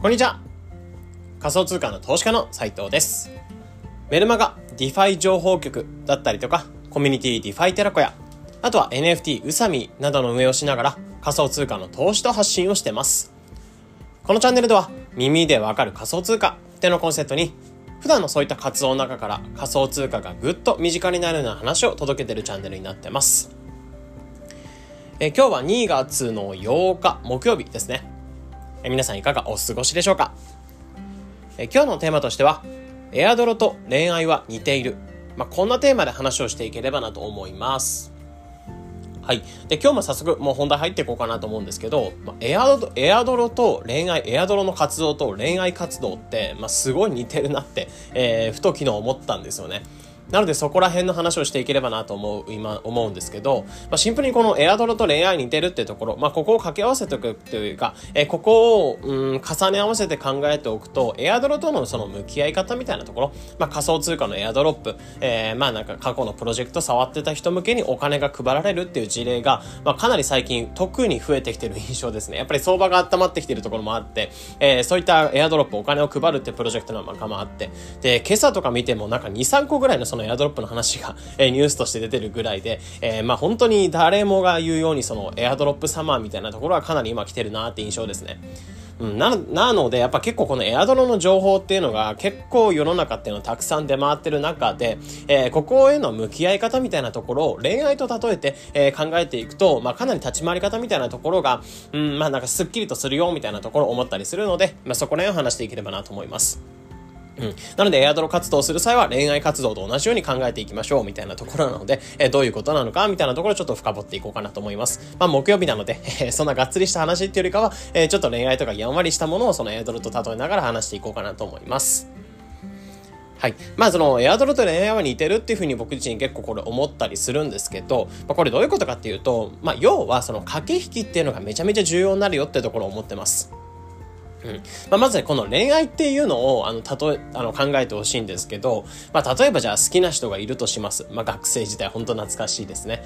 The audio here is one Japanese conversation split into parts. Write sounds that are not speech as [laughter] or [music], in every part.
こんにちは。仮想通貨の投資家の斉藤です。メルマガ DeFi 情報局だったりとかコミュニティ DeFi テラコやあとは NFT うさみなどの運営をしながら仮想通貨の投資と発信をしてます。このチャンネルでは耳でわかる仮想通貨ってのコンセプトに普段のそういった活動の中から仮想通貨がぐっと身近になるような話を届けてるチャンネルになってます。え今日は2月の8日木曜日ですね。え皆さんいかがお過ごしでしょうか？え今日のテーマとしてはエアドロと恋愛は似ている、まあ、こんなテーマで話をしていければなと思いますはい。で、今日も早速もう本題入っていこうかなと思うんですけど、まあ、エアドエアドロと恋愛、エアドロの活動と恋愛活動って、まあ、すごい似てるなって、えー、ふと昨日思ったんですよね。なのでそこら辺の話をしていければなと思う、今、思うんですけど、まあ、シンプルにこのエアドロと恋愛に似てるってところ、まあ、ここを掛け合わせておくというか、えー、ここを、うん、重ね合わせて考えておくと、エアドロとのその向き合い方みたいなところ、まあ、仮想通貨のエアドロップ、えー、まあなんか過去のプロジェクト触ってた人向けにお金が配られるっていう事例が、まあ、かなり最近特に増えてきてる印象ですね。やっぱり相場が温まってきてるところもあって、えー、そういったエアドロップお金を配るってプロジェクトなんかもあって、で、今朝とか見てもなんか2、3個ぐらいのそのエアドロップの話が、えー、ニュースとして出てるぐらいで、えー、まあ本当に誰もが言うようにそのエアドロップサマーみたいなところはかなり今来てるなって印象ですね。うん、な、なので、やっぱ結構このエアドロの情報っていうのが結構世の中っていうのはたくさん出回ってる中で、えー、ここへの向き合い方みたいなところを恋愛と例えて、えー、考えていくと、まあかなり立ち回り方みたいなところが、うん、まあなんかスッキリとするよみたいなところを思ったりするので、まあそこら辺を話していければなと思います。うん。なので、エアドロ活動をする際は恋愛活動と同じように考えていきましょうみたいなところなので、えー、どういうことなのかみたいなところをちょっと深掘っていこうかなと思います。まあ、木曜日なので、[laughs] えー、そんながっつりした話っていうよりかは、えー、ちょっと恋愛とかやんわりしたものをそのエアドロと例えながら話していこうかなと思います。はい。まあ、その、エアドロと恋愛は似てるっていうふうに僕自身結構これ思ったりするんですけど、まあ、これどういうことかっていうと、まあ、要はその駆け引きっていうのがめちゃめちゃ重要になるよってところを思ってます。うんまあ、まずね、この恋愛っていうのを、あの、例え、あの、考えてほしいんですけど、まあ、例えばじゃあ好きな人がいるとします。まあ、学生時代、本当懐かしいですね。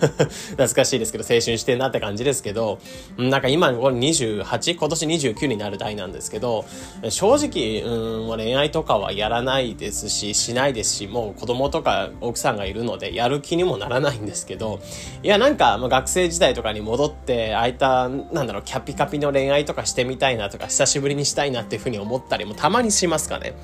[laughs] 懐かしいですけど、青春してんなって感じですけど、なんか今、これ 28? 今年29になる代なんですけど、正直、うん、恋愛とかはやらないですし、しないですし、もう子供とか奥さんがいるので、やる気にもならないんですけど、いや、なんか、まあ、学生時代とかに戻って、ああいった、なんだろう、キャピカピの恋愛とかしてみたいなとか、久しぶりにしたいなっていうふうに思ったりもたまにしますかね。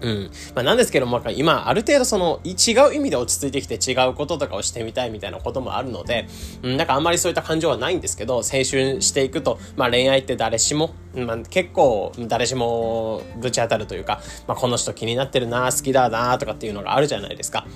うん。まあなんですけども、今、ある程度その、違う意味で落ち着いてきて違うこととかをしてみたいみたいなこともあるので、うん、なんかあんまりそういった感情はないんですけど、青春していくと、まあ恋愛って誰しも、まあ結構誰しもぶち当たるというか、まあこの人気になってるな、好きだな、とかっていうのがあるじゃないですか。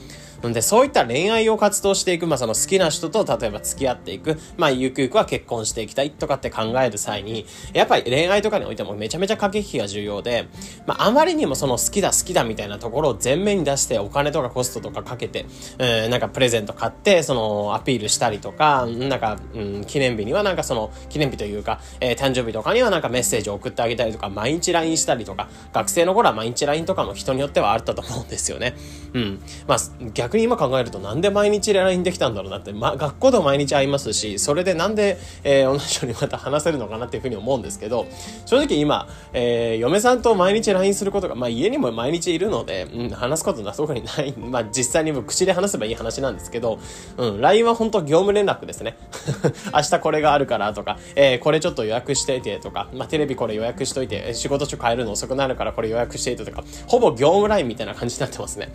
で、そういった恋愛を活動していく、まあその好きな人と例えば付き合っていく、まあゆくゆくは結婚していきたいとかって考える際に、やっぱり恋愛とかにおいてもめちゃめちゃ駆け引きが重要で、まああまりにもその好きだ好きだみたいなところを前面に出してお金とかコストとかかけて、えー、なんかプレゼント買って、そのアピールしたりとか、なんか、うん、記念日にはなんかその、記念日というか、えー、誕生日とかにはなんかメッセージを送ってあげたりとか、毎日 LINE したりとか、学生の頃は毎日 LINE とかも人によってはあったと思うんですよね。うん。まあ逆に今考えるとなんで毎日 LINE できたんだろうなって、まあ、学校でも毎日会いますし、それでなんで、えー、同じ人にまた話せるのかなっていうふうに思うんですけど、正直今、えー、嫁さんと毎日 LINE することが、まあ家にも毎日いるので、うん、話すことな特にない、まあ実際に口で話せばいい話なんですけど、うん、LINE は本当業務連絡ですね。[laughs] 明日これがあるからとか、えー、これちょっと予約しててとか、まテレビこれ予約しといて、仕事中帰るの遅くなるからこれ予約していてとか、ほぼ業務ラインみたいな感じになってますね。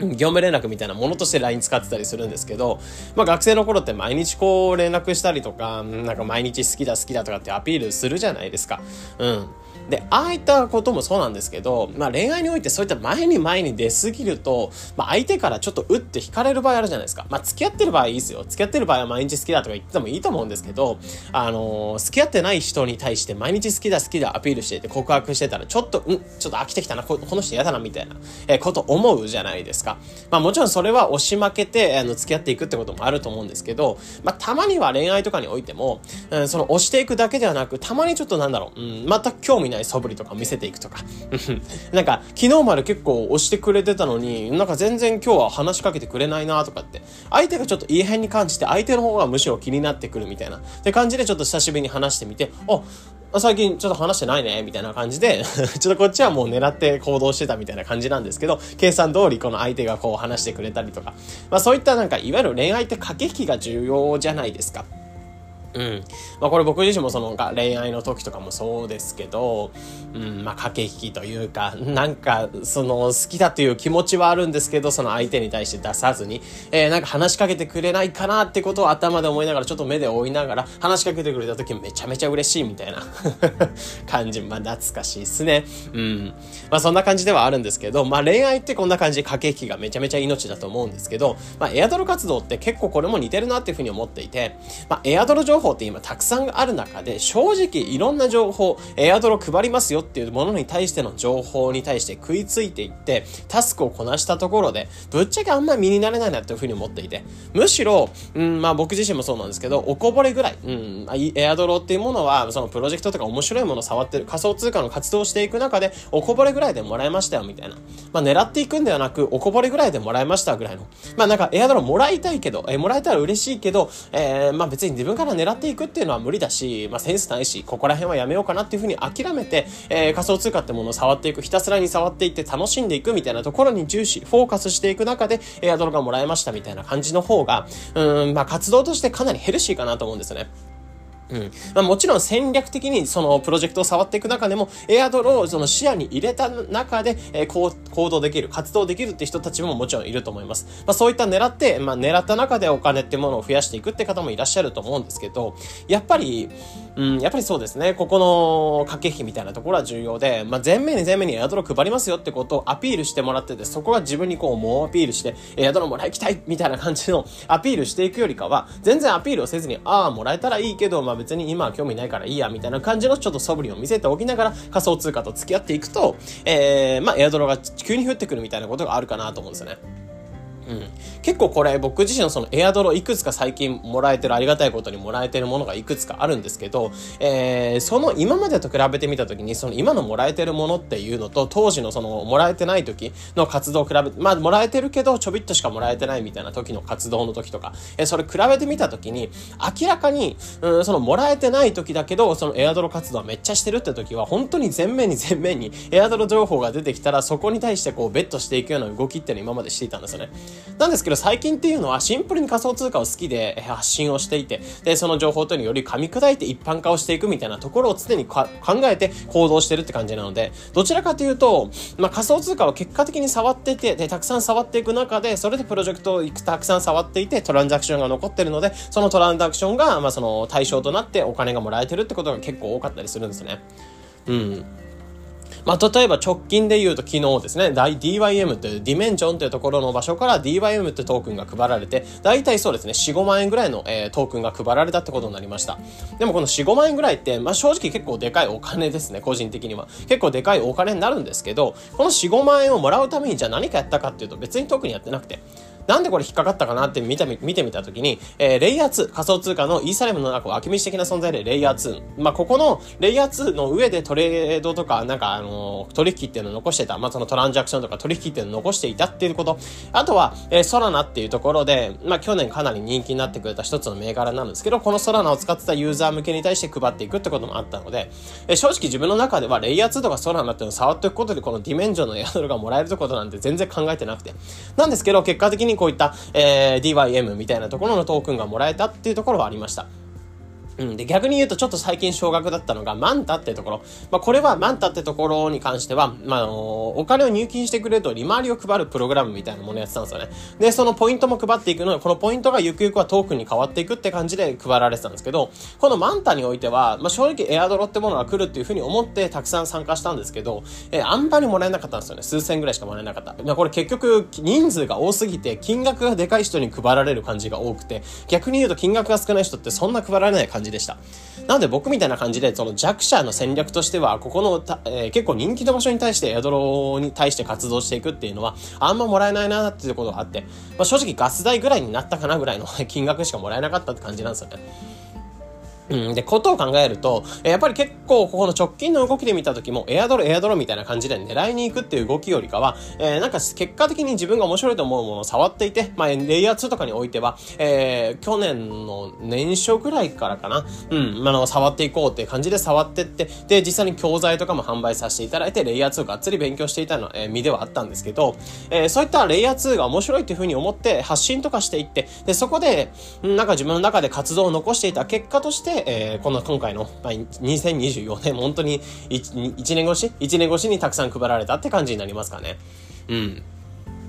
業務連絡みたいなものとして LINE 使ってたりするんですけど、まあ学生の頃って毎日こう連絡したりとか、なんか毎日好きだ好きだとかってアピールするじゃないですか。うん。で、ああいったこともそうなんですけど、まあ恋愛においてそういった前に前に出すぎると、まあ相手からちょっと打って惹かれる場合あるじゃないですか。まあ付き合ってる場合いいですよ。付き合ってる場合は毎日好きだとか言ってもいいと思うんですけど、あのー、付き合ってない人に対して毎日好きだ好きだアピールしてて告白してたら、ちょっと、うん、ちょっと飽きてきたな、この人嫌だなみたいな、えー、こと思うじゃないですか。まあもちろんそれは押し負けて、あの、付き合っていくってこともあると思うんですけど、まあたまには恋愛とかにおいても、うん、その押していくだけではなく、たまにちょっとなんだろう、うん、全く興味ない素振りとか見せていくとか。なんか、昨日まで結構押してくれてたのに、なんか全然今日は話しかけてくれないなとかって、相手がちょっと異変に感じて、相手の方がむしろ気になってくるみたいな。って感じでちょっと久しぶりに話してみて、あ、最近ちょっと話してないね、みたいな感じで [laughs] ちょっとこっちはもう狙って行動してたみたいな感じなんですけど、計算通りこの相手がこう話してくれたりとか、まあそういったなんか、いわゆる恋愛って駆け引きが重要じゃないですか。うん。まあこれ僕自身もその恋愛の時とかもそうですけど、うん、まあ駆け引きというか、なんかその好きだという気持ちはあるんですけど、その相手に対して出さずに、えー、なんか話しかけてくれないかなってことを頭で思いながら、ちょっと目で追いながら、話しかけてくれた時めちゃめちゃ嬉しいみたいな [laughs] 感じ。まあ懐かしいですね。うん。まあそんな感じではあるんですけど、まあ恋愛ってこんな感じで駆け引きがめちゃめちゃ命だと思うんですけど、まあエアドロ活動って結構これも似てるなっていうふうに思っていて、まあエアドロ情報報って今たくさんある中で、正直いろんな情報、エアドロ配りますよっていうものに対しての情報に対して食いついていって、タスクをこなしたところで、ぶっちゃけあんまり身になれないなっていうふうに思っていて、むしろ、うん、まあ僕自身もそうなんですけど、おこぼれぐらい、うん、エアドロっていうものは、そのプロジェクトとか面白いものを触ってる、仮想通貨の活動をしていく中で、おこぼれぐらいでもらえましたよみたいな。まあ狙っていくんではなく、おこぼれぐらいでもらえましたぐらいの。まあなんかエアドロもらいたいけど、えもらえたら嬉しいけど、えー、まあ別に自分から狙っていくっていうのは無理だし、まあ、センスないし、ここら辺はやめようかなっていうふうに諦めて、えー、仮想通貨ってものを触っていく、ひたすらに触っていって楽しんでいくみたいなところに重視、フォーカスしていく中で、エアドロがもらえましたみたいな感じの方が、うん、まあ、活動としてかなりヘルシーかなと思うんですよね。うん。まあ、もちろん戦略的にそのプロジェクトを触っていく中でも、エアドロをその視野に入れた中で、えー、行動できる、活動できるって人たちももちろんいると思います。まあ、そういった狙って、まあ、狙った中でお金ってものを増やしていくって方もいらっしゃると思うんですけど、やっぱり、うん、やっぱりそうですね、ここの駆け引きみたいなところは重要で、まあ、前面に前面にエアドロ配りますよってことをアピールしてもらってて、そこは自分にこう、猛アピールして、エアドロもらいきたいみたいな感じの [laughs] アピールしていくよりかは、全然アピールをせずに、ああ、もらえたらいいけど、まあ、別に今は興味ないからいいや、みたいな感じのちょっと素振りを見せておきながら仮想通貨と付き合っていくと、えー、まあ、エアドロが急に降ってくるみたいなことがあるかなと思うんですよね。うん。結構これ僕自身のそのエアドロいくつか最近もらえてるありがたいことにもらえてるものがいくつかあるんですけど、えー、その今までと比べてみたときにその今のもらえてるものっていうのと当時のそのもらえてない時の活動を比べ、まあもらえてるけどちょびっとしかもらえてないみたいな時の活動の時とか、えー、それ比べてみた時に明らかに、うん、そのもらえてない時だけどそのエアドロ活動はめっちゃしてるって時は本当に全面に全面にエアドロ情報が出てきたらそこに対してこうベットしていくような動きっていうのを今までしていたんですよね。なんですけど最近っていうのはシンプルに仮想通貨を好きで発信をしていて、で、その情報というのをより噛み砕いて一般化をしていくみたいなところを常に考えて行動してるって感じなので、どちらかというと、まあ、仮想通貨を結果的に触っていて、で、たくさん触っていく中で、それでプロジェクトをたくさん触っていて、トランザクションが残ってるので、そのトランザクションが、まあ、その対象となってお金がもらえてるってことが結構多かったりするんですね。うん。まあ、例えば直近で言うと昨日ですね、DYM という Dymension というところの場所から DYM ってトークンが配られて、大体そうですね、4、5万円ぐらいの、えー、トークンが配られたってことになりました。でもこの4、5万円ぐらいって、まあ、正直結構でかいお金ですね、個人的には。結構でかいお金になるんですけど、この4、5万円をもらうためにじゃあ何かやったかっていうと別に特にやってなくて、なんでこれ引っかかったかなって見てみ、見てみたときに、えー、レイヤー2、仮想通貨のイーサレムの中、秋道的な存在でレイヤー2。まあ、ここのレイヤー2の上でトレードとか、なんかあのー、取引っていうのを残してた。まあ、そのトランジャクションとか取引っていうのを残していたっていうこと。あとは、えー、ソラナっていうところで、まあ、去年かなり人気になってくれた一つの銘柄なんですけど、このソラナを使ってたユーザー向けに対して配っていくってこともあったので、えー、正直自分の中ではレイヤー2とかソラナっていうのを触っていくことで、このディメンジョンのエアドルがもらえるってことなんて全然考えてなくて。なんですけど、結果的にこういった、えー、DYM みたいなところのトークンがもらえたっていうところはありました。うん。で、逆に言うとちょっと最近少額だったのが、マンタってところ。まあ、これはマンタってところに関しては、まあ、あのお金を入金してくれると利回りを配るプログラムみたいなものやってたんですよね。で、そのポイントも配っていくので、このポイントがゆくゆくはトークンに変わっていくって感じで配られてたんですけど、このマンタにおいては、まあ、正直エアドロってものが来るっていうふうに思ってたくさん参加したんですけど、えー、あんまりもらえなかったんですよね。数千ぐらいしかもらえなかった。まあ、これ結局、人数が多すぎて、金額がでかい人に配られる感じが多くて、逆に言うと金額が少ない人ってそんな配られない感じでした。なので僕みたいな感じで、その弱者の戦略としては、ここのえー、結構人気の場所に対してエアドロに対して活動していくっていうのは、あんまもらえないなっていうことがあって、まあ、正直ガス代ぐらいになったかなぐらいの [laughs] 金額しかもらえなかったって感じなんですよね。うん、で、ことを考えると、やっぱり結構ここの直近の動きで見た時も、エアドロ、エアドロみたいな感じで狙いに行くっていう動きよりかは、えー、なんか結果的に自分が面白いと思うものを触っていて、まあ、レイヤー2とかにおいては、えー、去年の年初ぐらいからかな、うん、あの、触っていこうっていう感じで触ってって、で、実際に教材とかも販売させていただいて、レイヤー2がっつり勉強していたの、えー、身ではあったんですけど、えー、そういったレイヤー2が面白いっていうふうに思って発信とかしていって、で、そこで、なんか自分の中で活動を残していた結果として、えー、この今回の、まあ、2024年、本当に 1, 1年越し ?1 年越しにたくさん配られたって感じになりますかね。うん。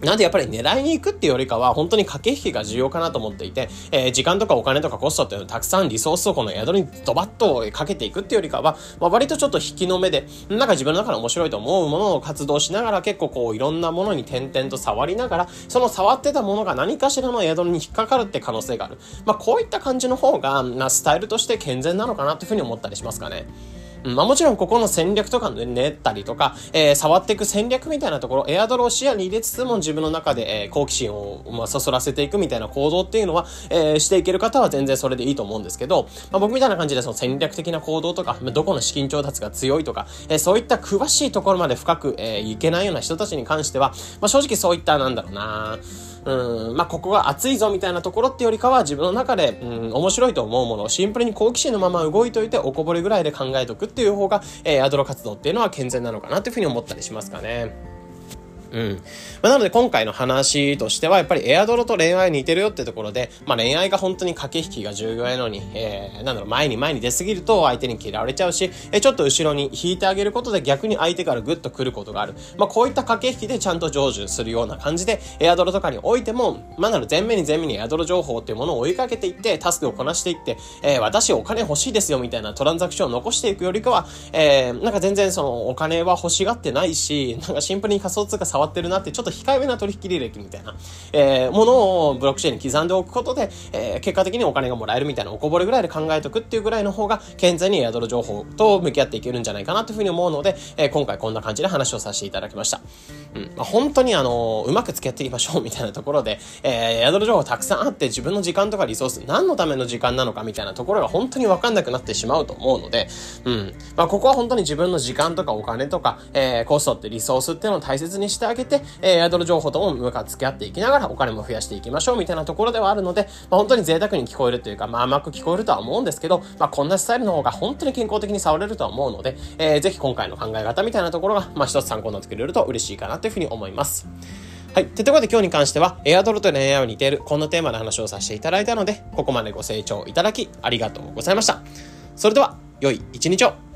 なんでやっぱり狙いに行くっていうよりかは、本当に駆け引きが重要かなと思っていて、えー、時間とかお金とかコストっていうのをたくさんリソースをこの宿にドバッとかけていくっていうよりかは、まあ、割とちょっと引きの目で、なんか自分の中で面白いと思うものを活動しながら結構こういろんなものに点々と触りながら、その触ってたものが何かしらの宿に引っかかるって可能性がある。まあこういった感じの方が、まあ、スタイルとして健全なのかなというふうに思ったりしますかね。まあもちろんここの戦略とか練ったりとか、えー、触っていく戦略みたいなところ、エアドロを視野に入れつつも自分の中で、えー、好奇心を、まあ、そそらせていくみたいな行動っていうのは、えー、していける方は全然それでいいと思うんですけど、まあ僕みたいな感じでその戦略的な行動とか、どこの資金調達が強いとか、えー、そういった詳しいところまで深く、えー、いけないような人たちに関しては、まあ正直そういったなんだろうなぁうん、まあ、ここが熱いぞみたいなところってよりかは自分の中で、うん、面白いと思うものシンプルに好奇心のまま動いといておこぼれぐらいで考えとくっていう方が、えー、アドロ活動っていうのは健全なのかなっていうふうに思ったりしますかね。うん。まあ、なので今回の話としては、やっぱりエアドロと恋愛似てるよってところで、まあ、恋愛が本当に駆け引きが重要やのに、えー、なんだろう、前に前に出すぎると相手に嫌われちゃうし、えー、ちょっと後ろに引いてあげることで逆に相手からグッと来ることがある。まあ、こういった駆け引きでちゃんと成就するような感じで、エアドロとかにおいても、まあ、なる前面に前面にエアドロ情報っていうものを追いかけていって、タスクをこなしていって、えー、私お金欲しいですよみたいなトランザクションを残していくよりかは、えー、なんか全然そのお金は欲しがってないし、なんかシンプルに仮想通貨触ってるなってちょっと控えめな取引履歴みたいな、えー、ものをブロックチェーンに刻んでおくことで、えー、結果的にお金がもらえるみたいなおこぼれぐらいで考えておくっていうぐらいの方が、健全にエアドロ情報と向き合っていけるんじゃないかなというふうに思うので、えー、今回こんな感じで話をさせていただきました。うん。まあ、本当にあのうまく付き合っていきましょうみたいなところで、えー、エアドロ情報たくさんあって自分の時間とかリソース、何のための時間なのかみたいなところが本当にわかんなくなってしまうと思うので、うん。まあ、ここは本当に自分の時間とかお金とか、えー、コストってリソースっていうのを大切にしてしてあげて、えー、エアドロ情報とも向か付き合っていきながらお金も増やしていきましょうみたいなところではあるので、まあ、本当に贅沢に聞こえるというか、まあ甘く聞こえるとは思うんですけど、まあこんなスタイルの方が本当に健康的に触れるとは思うので、えー、ぜひ今回の考え方みたいなところが、まあ一つ参考になってくれると嬉しいかなというふうに思います。はい。ということで今日に関しては、エアドロと恋愛を似ている、こんなテーマの話をさせていただいたので、ここまでご清聴いただき、ありがとうございました。それでは、良い一日を。